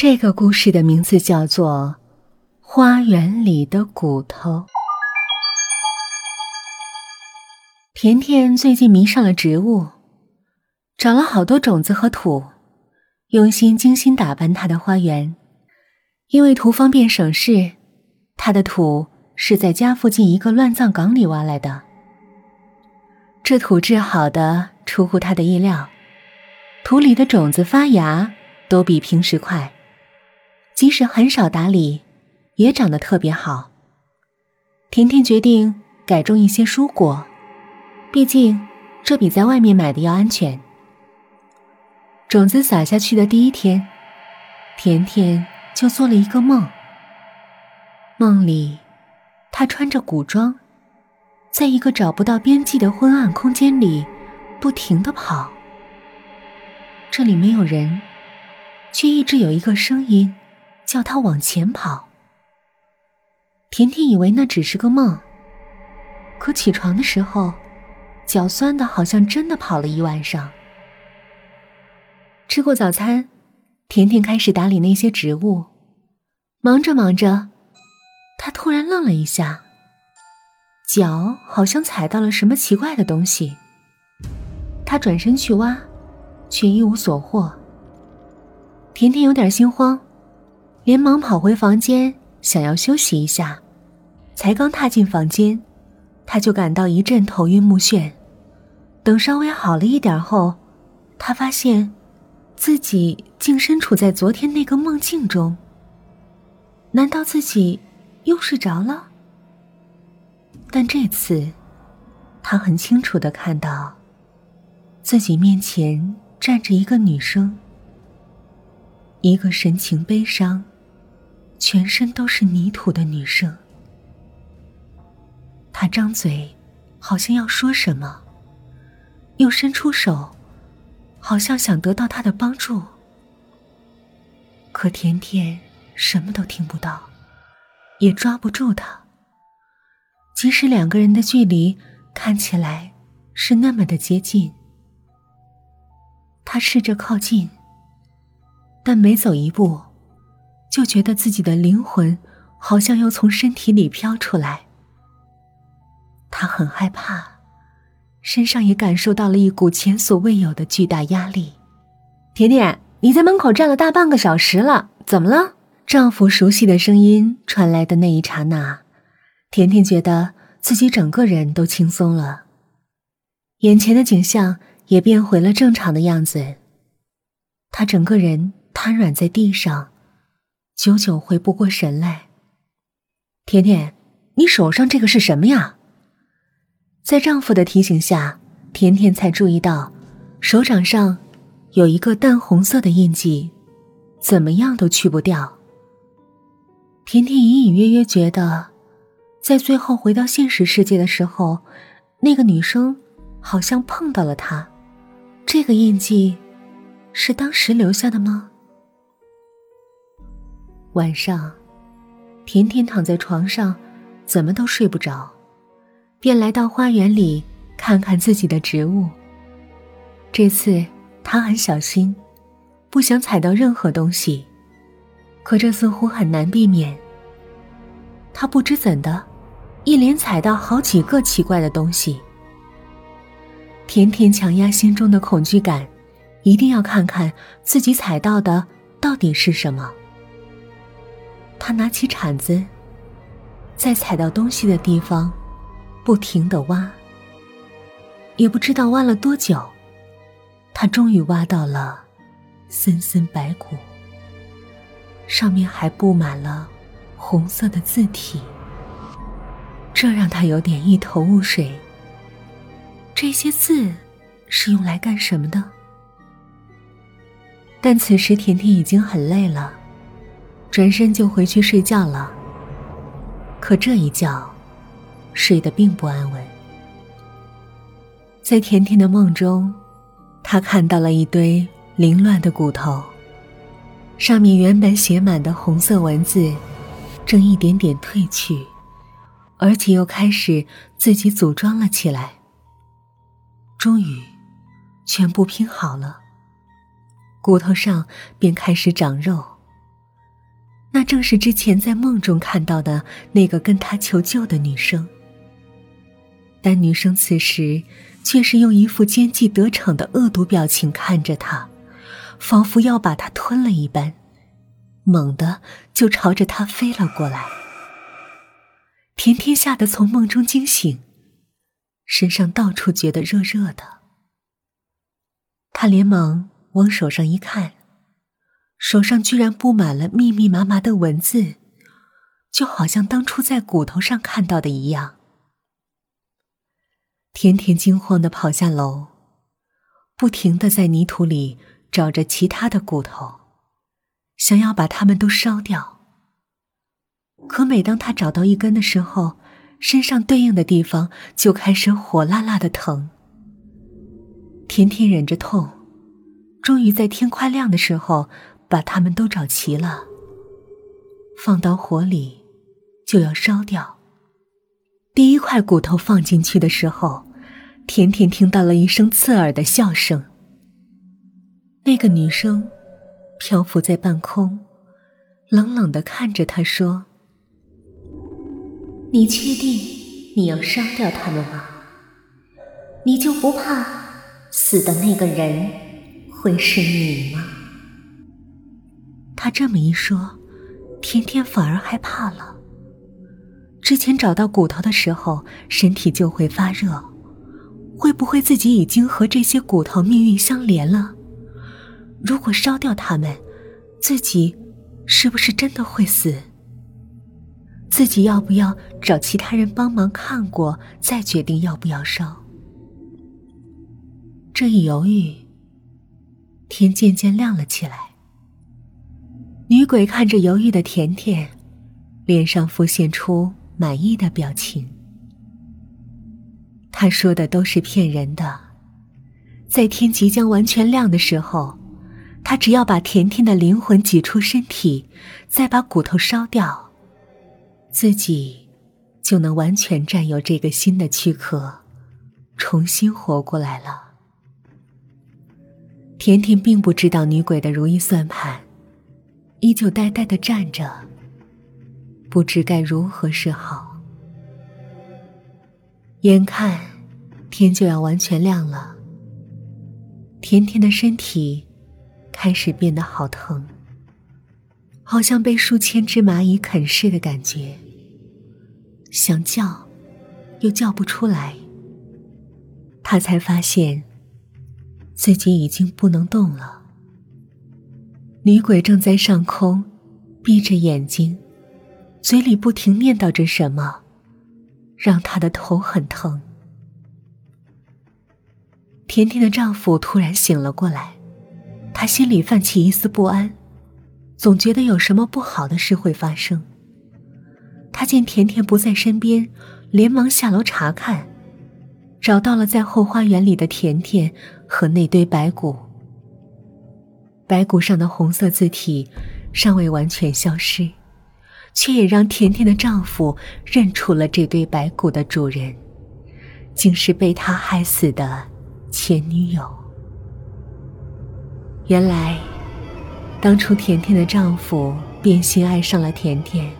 这个故事的名字叫做《花园里的骨头》。甜甜最近迷上了植物，找了好多种子和土，用心精心打扮她的花园。因为图方便省事，她的土是在家附近一个乱葬岗里挖来的。这土质好的出乎她的意料，土里的种子发芽都比平时快。即使很少打理，也长得特别好。甜甜决定改种一些蔬果，毕竟这比在外面买的要安全。种子撒下去的第一天，甜甜就做了一个梦。梦里，她穿着古装，在一个找不到边际的昏暗空间里，不停的跑。这里没有人，却一直有一个声音。叫他往前跑。甜甜以为那只是个梦，可起床的时候，脚酸的好像真的跑了一晚上。吃过早餐，甜甜开始打理那些植物，忙着忙着，她突然愣了一下，脚好像踩到了什么奇怪的东西。她转身去挖，却一无所获。甜甜有点心慌。连忙跑回房间，想要休息一下。才刚踏进房间，他就感到一阵头晕目眩。等稍微好了一点后，他发现自己竟身处在昨天那个梦境中。难道自己又睡着了？但这次，他很清楚的看到，自己面前站着一个女生，一个神情悲伤。全身都是泥土的女生，她张嘴，好像要说什么，又伸出手，好像想得到他的帮助。可甜甜什么都听不到，也抓不住他。即使两个人的距离看起来是那么的接近，他试着靠近，但每走一步。就觉得自己的灵魂好像要从身体里飘出来，他很害怕，身上也感受到了一股前所未有的巨大压力。甜甜，你在门口站了大半个小时了，怎么了？丈夫熟悉的声音传来的那一刹那，甜甜觉得自己整个人都轻松了，眼前的景象也变回了正常的样子。她整个人瘫软在地上。久久回不过神来。甜甜，你手上这个是什么呀？在丈夫的提醒下，甜甜才注意到，手掌上有一个淡红色的印记，怎么样都去不掉。甜甜隐隐约约觉得，在最后回到现实世界的时候，那个女生好像碰到了她，这个印记是当时留下的吗？晚上，甜甜躺在床上，怎么都睡不着，便来到花园里看看自己的植物。这次她很小心，不想踩到任何东西，可这似乎很难避免。她不知怎的，一连踩到好几个奇怪的东西。甜甜强压心中的恐惧感，一定要看看自己踩到的到底是什么。他拿起铲子，在踩到东西的地方，不停的挖。也不知道挖了多久，他终于挖到了森森白骨，上面还布满了红色的字体。这让他有点一头雾水。这些字是用来干什么的？但此时甜甜已经很累了。转身就回去睡觉了。可这一觉，睡得并不安稳。在甜甜的梦中，她看到了一堆凌乱的骨头，上面原本写满的红色文字，正一点点褪去，而且又开始自己组装了起来。终于，全部拼好了，骨头上便开始长肉。那正是之前在梦中看到的那个跟他求救的女生。但女生此时却是用一副奸计得逞的恶毒表情看着他，仿佛要把他吞了一般，猛地就朝着他飞了过来。甜甜吓得从梦中惊醒，身上到处觉得热热的。他连忙往手上一看。手上居然布满了密密麻麻的文字，就好像当初在骨头上看到的一样。甜甜惊慌的跑下楼，不停的在泥土里找着其他的骨头，想要把它们都烧掉。可每当他找到一根的时候，身上对应的地方就开始火辣辣的疼。甜甜忍着痛，终于在天快亮的时候。把它们都找齐了，放到火里，就要烧掉。第一块骨头放进去的时候，甜甜听到了一声刺耳的笑声。那个女生漂浮在半空，冷冷的看着他说：“你确定你要烧掉他们吗？你就不怕死的那个人会是你吗？”他这么一说，甜甜反而害怕了。之前找到骨头的时候，身体就会发热，会不会自己已经和这些骨头命运相连了？如果烧掉它们，自己是不是真的会死？自己要不要找其他人帮忙看过，再决定要不要烧？这一犹豫，天渐渐亮了起来。女鬼看着犹豫的甜甜，脸上浮现出满意的表情。她说的都是骗人的，在天即将完全亮的时候，她只要把甜甜的灵魂挤出身体，再把骨头烧掉，自己就能完全占有这个新的躯壳，重新活过来了。甜甜并不知道女鬼的如意算盘。依旧呆呆的站着，不知该如何是好。眼看天就要完全亮了，甜甜的身体开始变得好疼，好像被数千只蚂蚁啃噬的感觉。想叫，又叫不出来。他才发现自己已经不能动了。女鬼正在上空，闭着眼睛，嘴里不停念叨着什么，让她的头很疼。甜甜的丈夫突然醒了过来，他心里泛起一丝不安，总觉得有什么不好的事会发生。他见甜甜不在身边，连忙下楼查看，找到了在后花园里的甜甜和那堆白骨。白骨上的红色字体尚未完全消失，却也让甜甜的丈夫认出了这堆白骨的主人，竟是被他害死的前女友。原来，当初甜甜的丈夫变心爱上了甜甜，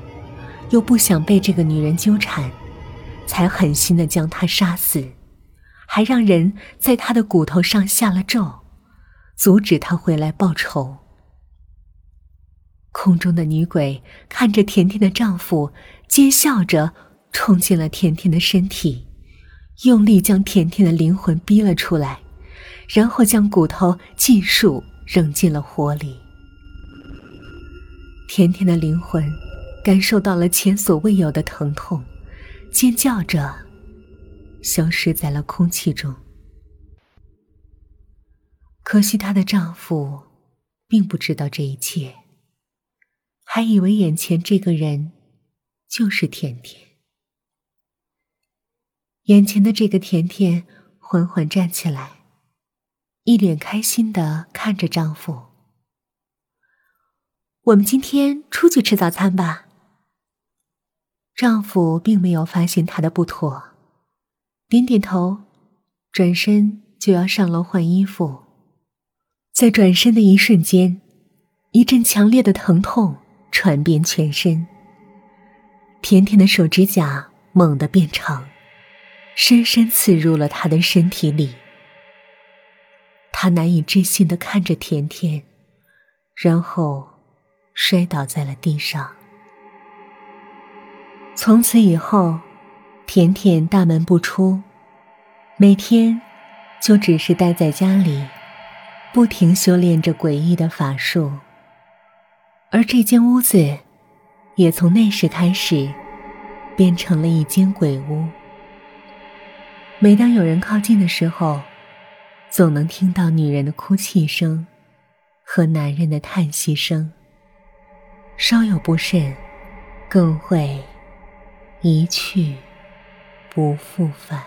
又不想被这个女人纠缠，才狠心的将她杀死，还让人在她的骨头上下了咒。阻止他回来报仇。空中的女鬼看着甜甜的丈夫，奸笑着冲进了甜甜的身体，用力将甜甜的灵魂逼了出来，然后将骨头尽数扔进了火里。甜甜的灵魂感受到了前所未有的疼痛，尖叫着消失在了空气中。可惜她的丈夫并不知道这一切，还以为眼前这个人就是甜甜。眼前的这个甜甜缓缓站起来，一脸开心的看着丈夫：“我们今天出去吃早餐吧。”丈夫并没有发现她的不妥，点点头，转身就要上楼换衣服。在转身的一瞬间，一阵强烈的疼痛传遍全身。甜甜的手指甲猛地变长，深深刺入了他的身体里。他难以置信的看着甜甜，然后摔倒在了地上。从此以后，甜甜大门不出，每天就只是待在家里，不停修炼着诡异的法术。而这间屋子，也从那时开始，变成了一间鬼屋。每当有人靠近的时候，总能听到女人的哭泣声和男人的叹息声。稍有不慎，更会一去不复返。